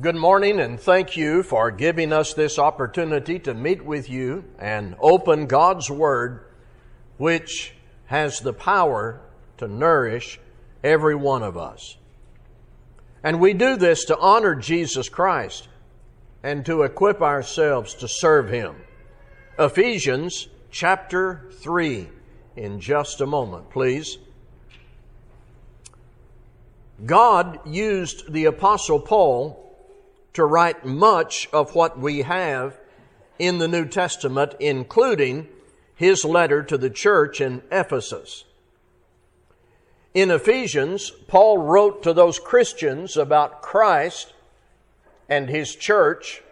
Good morning, and thank you for giving us this opportunity to meet with you and open God's Word, which has the power to nourish every one of us. And we do this to honor Jesus Christ and to equip ourselves to serve Him. Ephesians chapter 3, in just a moment, please. God used the Apostle Paul to write much of what we have in the New Testament, including his letter to the church in Ephesus. In Ephesians, Paul wrote to those Christians about Christ and his church.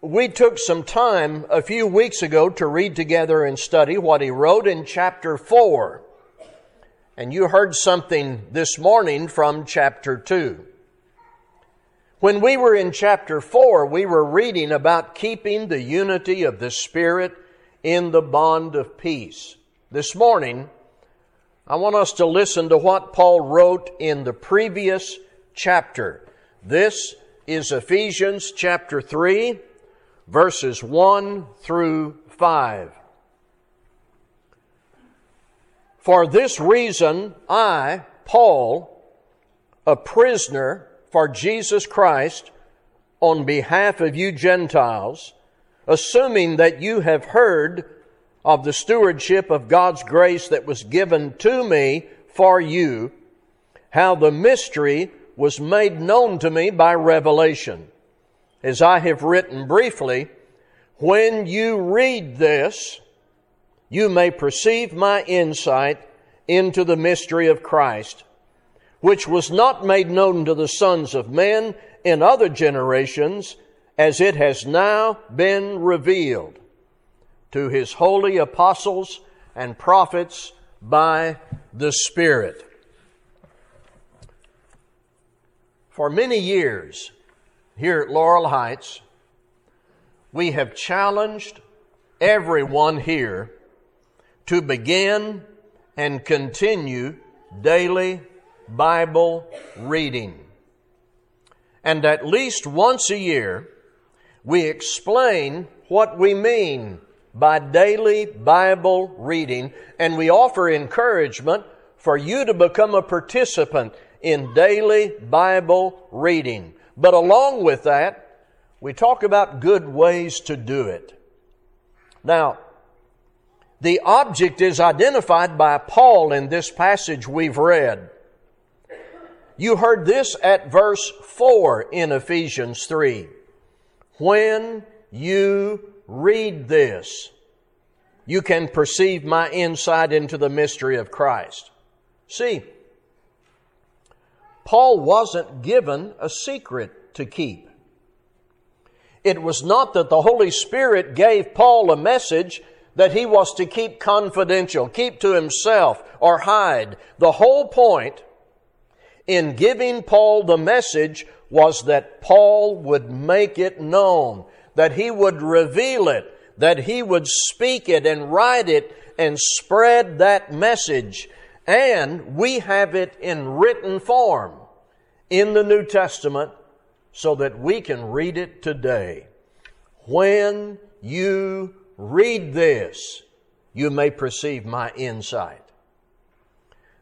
We took some time a few weeks ago to read together and study what he wrote in chapter 4. And you heard something this morning from chapter 2. When we were in chapter 4, we were reading about keeping the unity of the Spirit in the bond of peace. This morning, I want us to listen to what Paul wrote in the previous chapter. This is Ephesians chapter 3, verses 1 through 5. For this reason, I, Paul, a prisoner for Jesus Christ on behalf of you Gentiles, assuming that you have heard of the stewardship of God's grace that was given to me for you, how the mystery was made known to me by revelation. As I have written briefly, when you read this, you may perceive my insight into the mystery of Christ which was not made known to the sons of men in other generations, as it has now been revealed to his holy apostles and prophets by the Spirit. For many years here at Laurel Heights, we have challenged everyone here to begin and continue daily Bible reading. And at least once a year, we explain what we mean by daily Bible reading, and we offer encouragement for you to become a participant in daily Bible reading. But along with that, we talk about good ways to do it. Now, the object is identified by Paul in this passage we've read. You heard this at verse 4 in Ephesians 3. When you read this, you can perceive my insight into the mystery of Christ. See, Paul wasn't given a secret to keep. It was not that the Holy Spirit gave Paul a message that he was to keep confidential, keep to himself, or hide. The whole point in giving Paul the message was that Paul would make it known, that he would reveal it, that he would speak it and write it and spread that message. And we have it in written form in the New Testament so that we can read it today. When you read this, you may perceive my insight.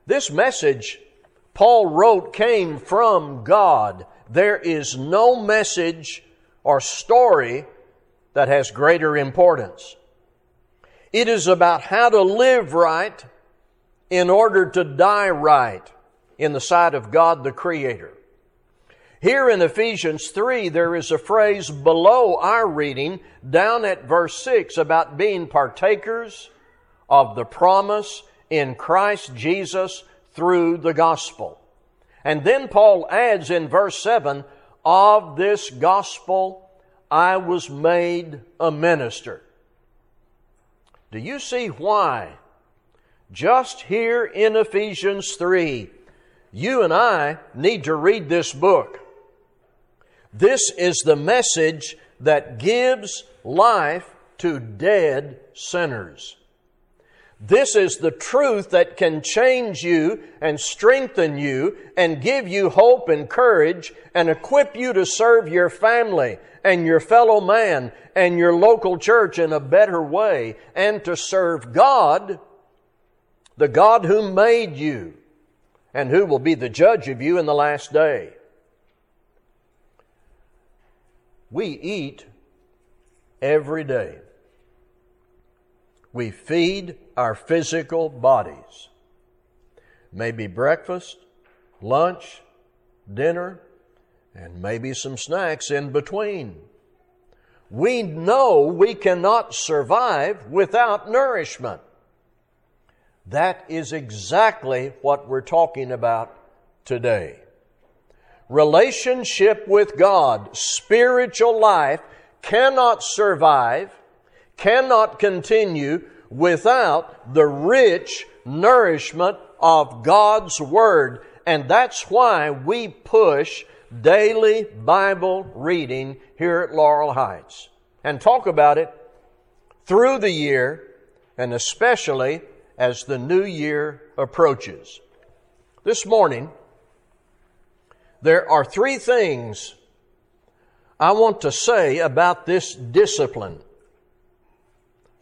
This message Paul wrote came from God. There is no message or story that has greater importance. It is about how to live right in order to die right in the sight of God the Creator. Here in Ephesians 3, there is a phrase below our reading, down at verse 6, about being partakers of the promise in Christ Jesus through the gospel. And then Paul adds in verse 7 of this gospel I was made a minister. Do you see why? Just here in Ephesians 3, you and I need to read this book. This is the message that gives life to dead sinners. This is the truth that can change you and strengthen you and give you hope and courage and equip you to serve your family and your fellow man and your local church in a better way and to serve God, the God who made you and who will be the judge of you in the last day. We eat every day. We feed our physical bodies. Maybe breakfast, lunch, dinner, and maybe some snacks in between. We know we cannot survive without nourishment. That is exactly what we're talking about today. Relationship with God, spiritual life cannot survive, cannot continue without the rich nourishment of God's Word. And that's why we push daily Bible reading here at Laurel Heights and talk about it through the year and especially as the new year approaches. This morning, there are three things I want to say about this discipline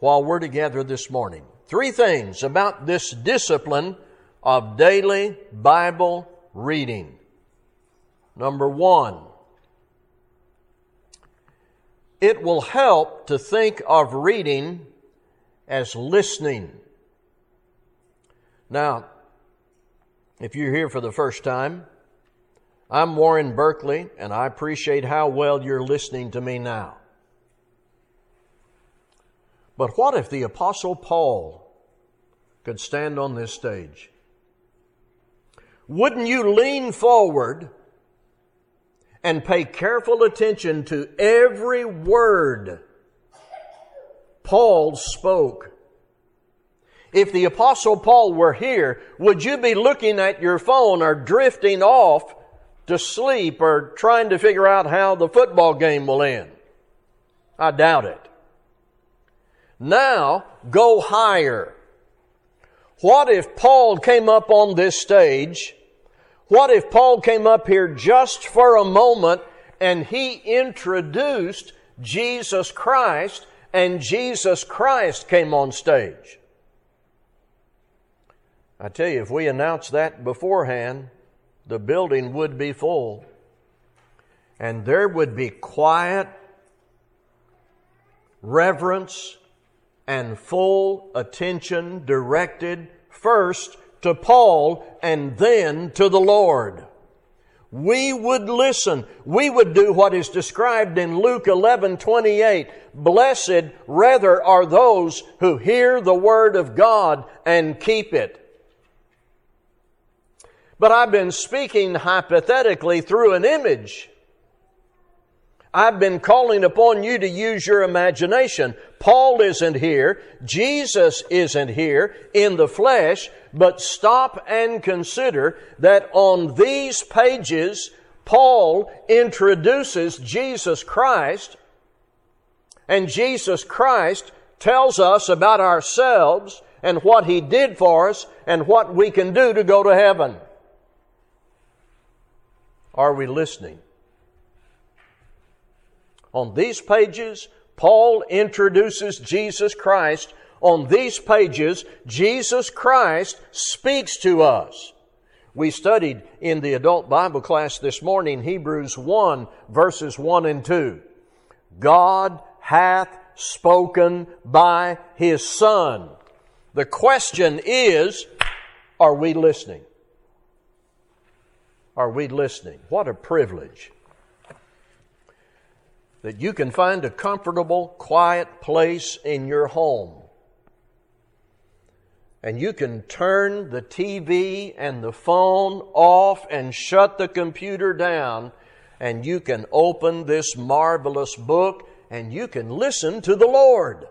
while we're together this morning. Three things about this discipline of daily Bible reading. Number one, it will help to think of reading as listening. Now, if you're here for the first time, I'm Warren Berkeley, and I appreciate how well you're listening to me now. But what if the Apostle Paul could stand on this stage? Wouldn't you lean forward and pay careful attention to every word Paul spoke? If the Apostle Paul were here, would you be looking at your phone or drifting off to sleep or trying to figure out how the football game will end? I doubt it. Now, go higher. What if Paul came up on this stage? What if Paul came up here just for a moment and he introduced Jesus Christ and Jesus Christ came on stage? I tell you, if we announced that beforehand, the building would be full. And there would be quiet, reverence, and full attention directed first to Paul and then to the Lord. We would listen. We would do what is described in Luke 11, 28. Blessed rather are those who hear the word of God and keep it. But I've been speaking hypothetically through an image. I've been calling upon you to use your imagination. Paul isn't here. Jesus isn't here in the flesh. But stop and consider that on these pages, Paul introduces Jesus Christ and Jesus Christ tells us about ourselves and what He did for us and what we can do to go to heaven. Are we listening? On these pages, Paul introduces Jesus Christ. On these pages, Jesus Christ speaks to us. We studied in the adult Bible class this morning Hebrews 1 verses 1 and 2. God hath spoken by His Son. The question is, are we listening? Are we listening? What a privilege that you can find a comfortable, quiet place in your home. And you can turn the TV and the phone off and shut the computer down, and you can open this marvelous book and you can listen to the Lord.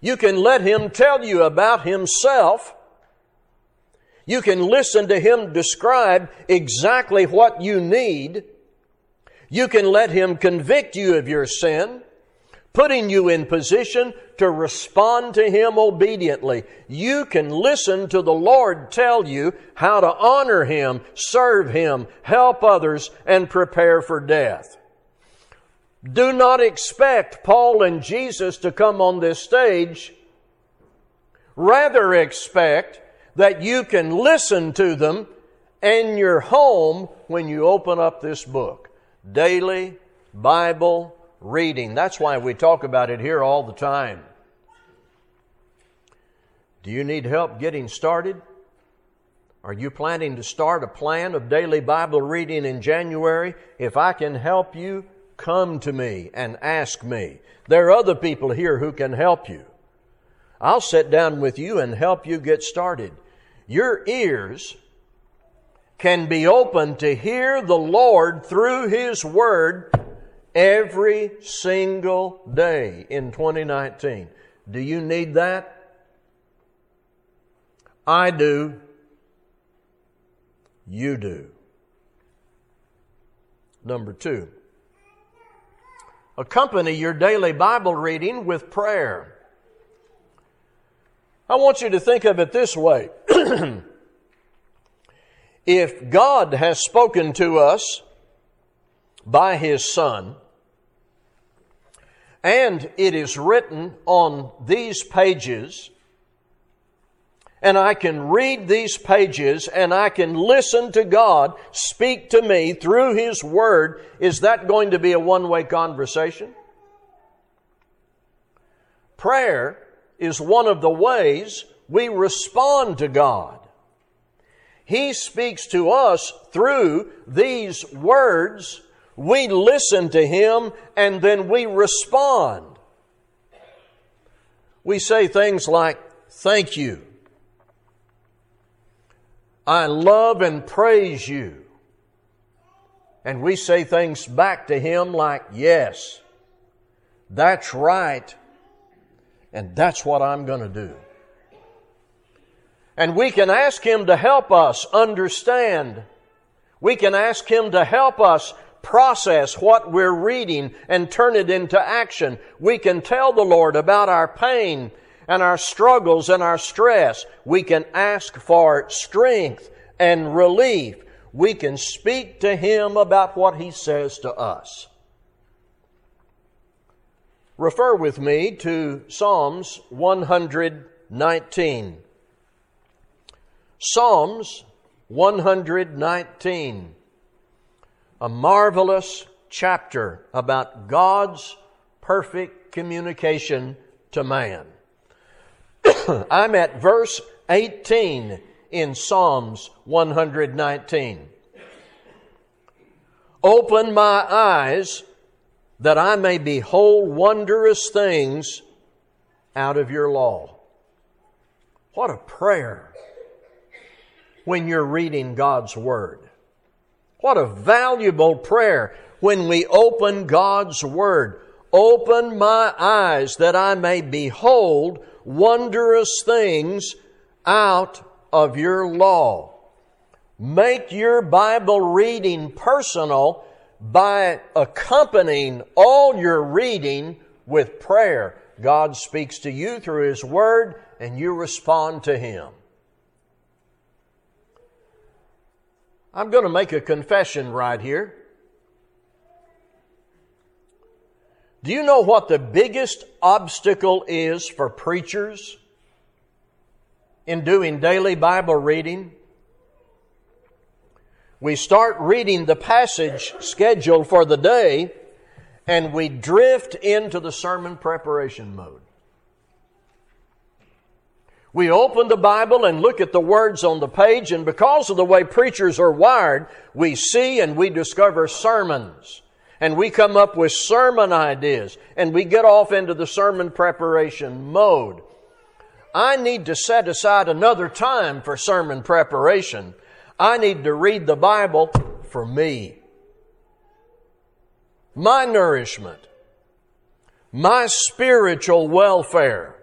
You can let Him tell you about Himself you can listen to Him describe exactly what you need. You can let Him convict you of your sin. putting you in position to respond to Him obediently. You can listen to the Lord tell you how to honor Him, serve Him, help others, and prepare for death. Do not expect Paul and Jesus to come on this stage. Rather expect that you can listen to them in your home when you open up this book. Daily Bible reading. That's why we talk about it here all the time. Do you need help getting started? Are you planning to start a plan of daily Bible reading in January? If I can help you, come to me and ask me. There are other people here who can help you. I'll sit down with you and help you get started. Your ears can be open to hear the Lord through His Word every single day in 2019. Do you need that? I do. You do. Number two, accompany your daily Bible reading with prayer. I want you to think of it this way. if God has spoken to us by His Son, and it is written on these pages, and I can read these pages and I can listen to God speak to me through His Word, is that going to be a one way conversation? Prayer is one of the ways we respond to God. He speaks to us through these words we listen to Him and then we respond. We say things like, Thank you. I love and praise you. And we say things back to Him like, Yes, that's right. And that's what I'm going to do. And we can ask Him to help us understand. We can ask Him to help us process what we're reading and turn it into action. We can tell the Lord about our pain and our struggles and our stress. We can ask for strength and relief. We can speak to Him about what He says to us. Refer with me to Psalms 119. Psalms 119 a marvelous chapter about God's perfect communication to man. I'm at verse 18 in Psalms 119. Open my eyes that I may behold wondrous things out of your law. What a prayer when you're reading God's Word. What a valuable prayer when we open God's Word. Open my eyes that I may behold wondrous things out of your law. Make your Bible reading personal by accompanying all your reading with prayer. God speaks to you through His Word and you respond to Him. I'm going to make a confession right here. Do you know what the biggest obstacle is for preachers in doing daily Bible reading? We start reading the passage scheduled for the day and we drift into the sermon preparation mode. We open the Bible and look at the words on the page, and because of the way preachers are wired, we see and we discover sermons. And we come up with sermon ideas, and we get off into the sermon preparation mode. I need to set aside another time for sermon preparation. I need to read the Bible for me. My nourishment. My spiritual welfare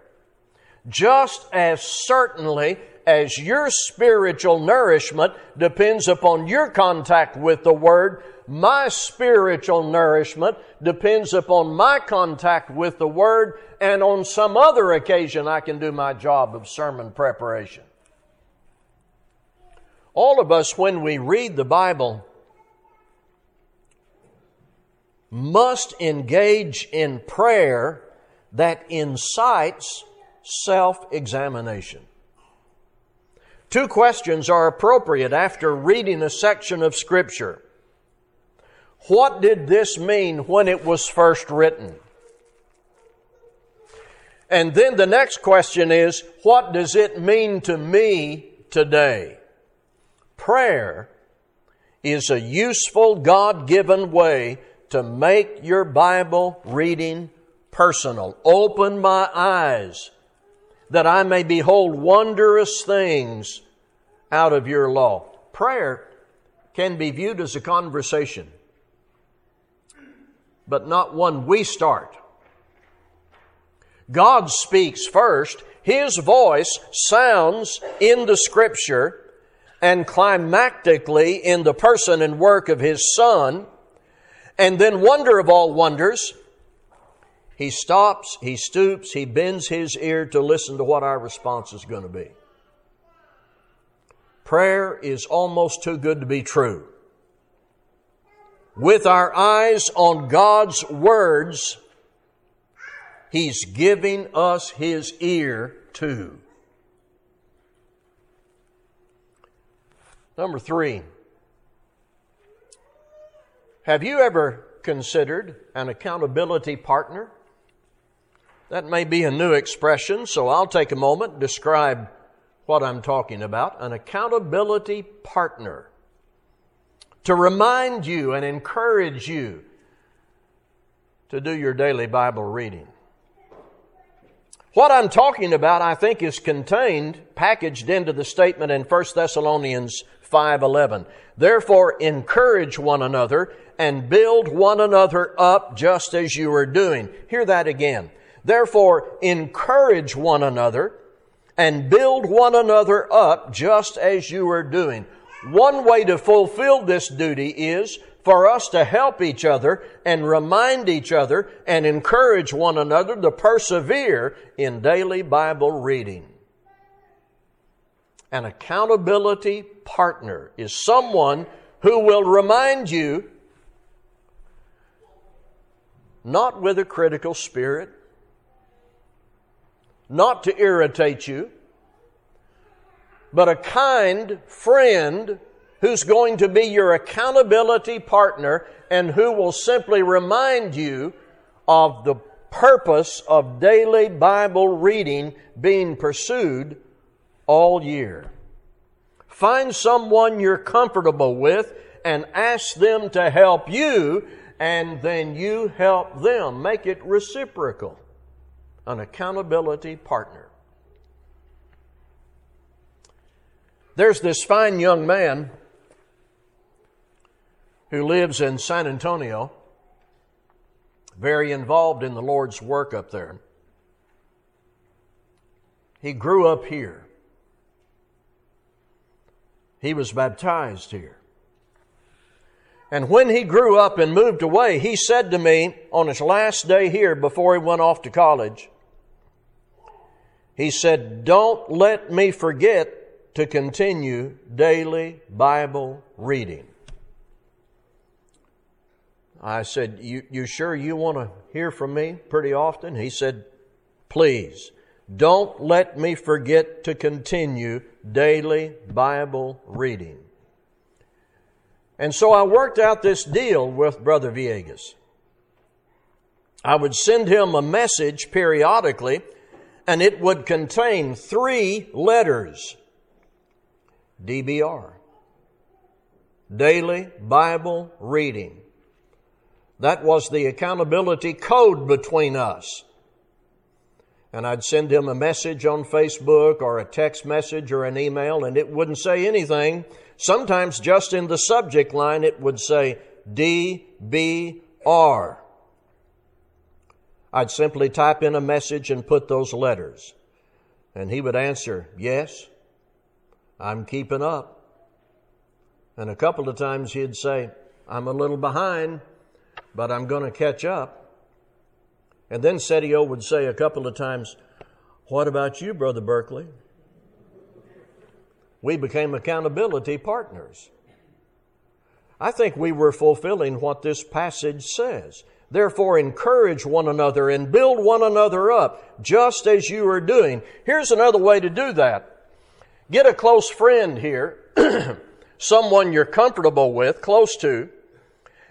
just as certainly as your spiritual nourishment depends upon your contact with the Word, my spiritual nourishment depends upon my contact with the Word, and on some other occasion I can do my job of sermon preparation. All of us, when we read the Bible, must engage in prayer that incites self examination. Two questions are appropriate after reading a section of Scripture. What did this mean when it was first written? And then the next question is, what does it mean to me today? Prayer is a useful God given way to make your Bible reading personal. Open my eyes that I may behold wondrous things out of your law. Prayer can be viewed as a conversation, but not one we start. God speaks first. His voice sounds in the scripture and climactically in the person and work of His Son. And then, wonder of all wonders, he stops, he stoops, he bends his ear to listen to what our response is going to be. Prayer is almost too good to be true. With our eyes on God's words, He's giving us His ear too. Number three, have you ever considered an accountability partner? That may be a new expression, so I'll take a moment describe what I'm talking about. An accountability partner. To remind you and encourage you to do your daily Bible reading. What I'm talking about, I think, is contained, packaged into the statement in 1 Thessalonians 5:11. Therefore encourage one another and build one another up just as you are doing. Hear that again. Therefore, encourage one another and build one another up just as you are doing. One way to fulfill this duty is for us to help each other and remind each other and encourage one another to persevere in daily Bible reading. An accountability partner is someone who will remind you, not with a critical spirit, not to irritate you, but a kind friend who's going to be your accountability partner and who will simply remind you of the purpose of daily Bible reading being pursued all year. Find someone you're comfortable with and ask them to help you, and then you help them. Make it reciprocal an accountability partner. There's this fine young man who lives in San Antonio, very involved in the Lord's work up there. He grew up here. He was baptized here. And when he grew up and moved away, he said to me on his last day here before he went off to college, he said, Don't let me forget to continue daily Bible reading. I said, You, you sure you want to hear from me pretty often? He said, Please, don't let me forget to continue daily Bible reading. And so I worked out this deal with Brother Villegas. I would send him a message periodically and it would contain three letters DBR. Daily Bible Reading. That was the accountability code between us. And I'd send him a message on Facebook or a text message or an email, and it wouldn't say anything. Sometimes just in the subject line, it would say DBR. I'd simply type in a message and put those letters. And he would answer, yes, I'm keeping up. And a couple of times he'd say, I'm a little behind, but I'm going to catch up. And then Setio would say a couple of times, What about you, Brother Berkeley? We became accountability partners. I think we were fulfilling what this passage says. Therefore, encourage one another and build one another up, just as you are doing. Here's another way to do that. Get a close friend here, someone you're comfortable with, close to,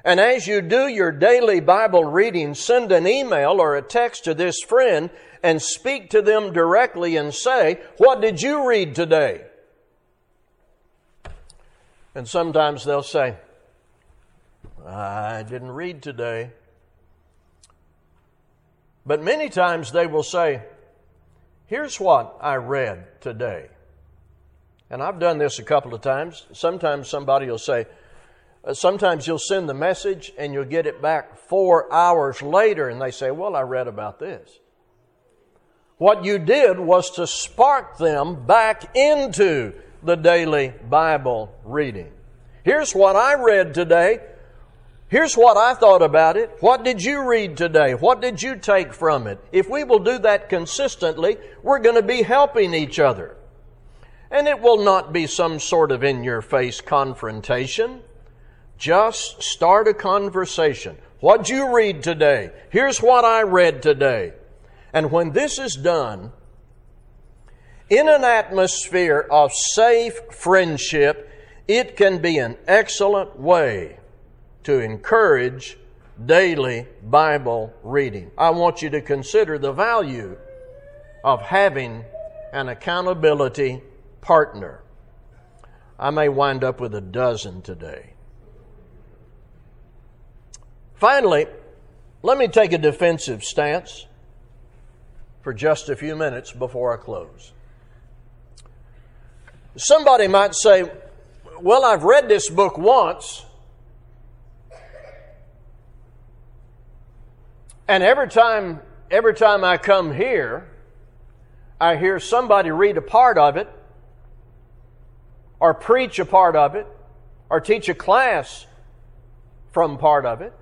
and as you do your daily Bible reading, send an email or a text to this friend and speak to them directly and say, What did you read today? And sometimes they'll say, I didn't read today. But many times they will say, Here's what I read today. And I've done this a couple of times. Sometimes somebody will say, uh, sometimes you'll send the message and you'll get it back four hours later and they say, Well, I read about this. What you did was to spark them back into the daily Bible reading. Here's what I read today. Here's what I thought about it. What did you read today? What did you take from it? If we will do that consistently, we're going to be helping each other. And it will not be some sort of in your face confrontation. Just start a conversation. What'd you read today? Here's what I read today. And when this is done, in an atmosphere of safe friendship, it can be an excellent way to encourage daily Bible reading. I want you to consider the value of having an accountability partner. I may wind up with a dozen today. Finally, let me take a defensive stance for just a few minutes before I close. Somebody might say, Well, I've read this book once, and every time, every time I come here, I hear somebody read a part of it, or preach a part of it, or teach a class from part of it.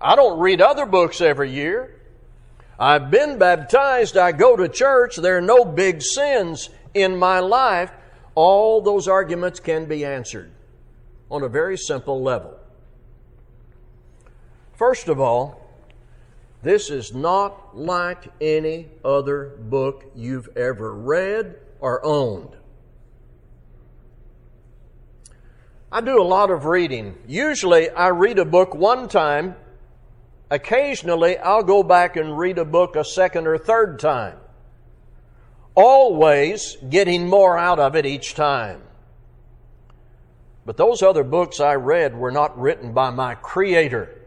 I don't read other books every year. I've been baptized. I go to church. There are no big sins in my life. All those arguments can be answered on a very simple level. First of all, this is not like any other book you've ever read or owned. I do a lot of reading. Usually I read a book one time Occasionally, I'll go back and read a book a second or third time. Always getting more out of it each time. But those other books I read were not written by my Creator.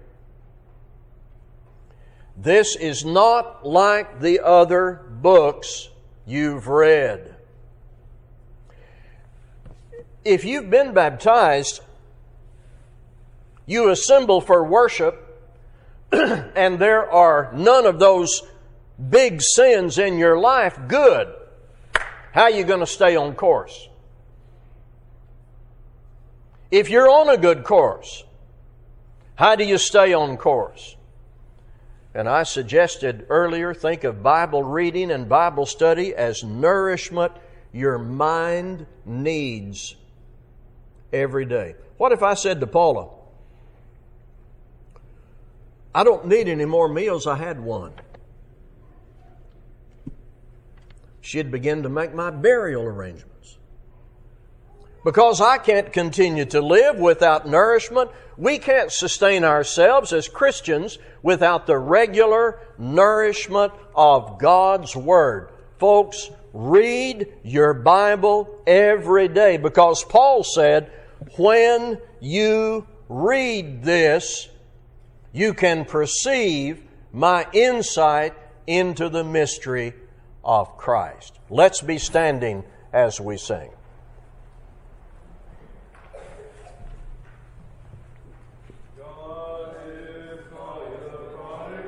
This is not like the other books you've read. If you've been baptized, you assemble for worship and there are none of those big sins in your life, good. How are you going to stay on course? If you're on a good course, how do you stay on course? And I suggested earlier think of Bible reading and Bible study as nourishment your mind needs every day. What if I said to Paula, I don't need any more meals. I had one. She'd begin to make my burial arrangements. Because I can't continue to live without nourishment, we can't sustain ourselves as Christians without the regular nourishment of God's Word. Folks, read your Bible every day because Paul said, when you read this, you can perceive my insight into the mystery of Christ. Let's be standing as we sing.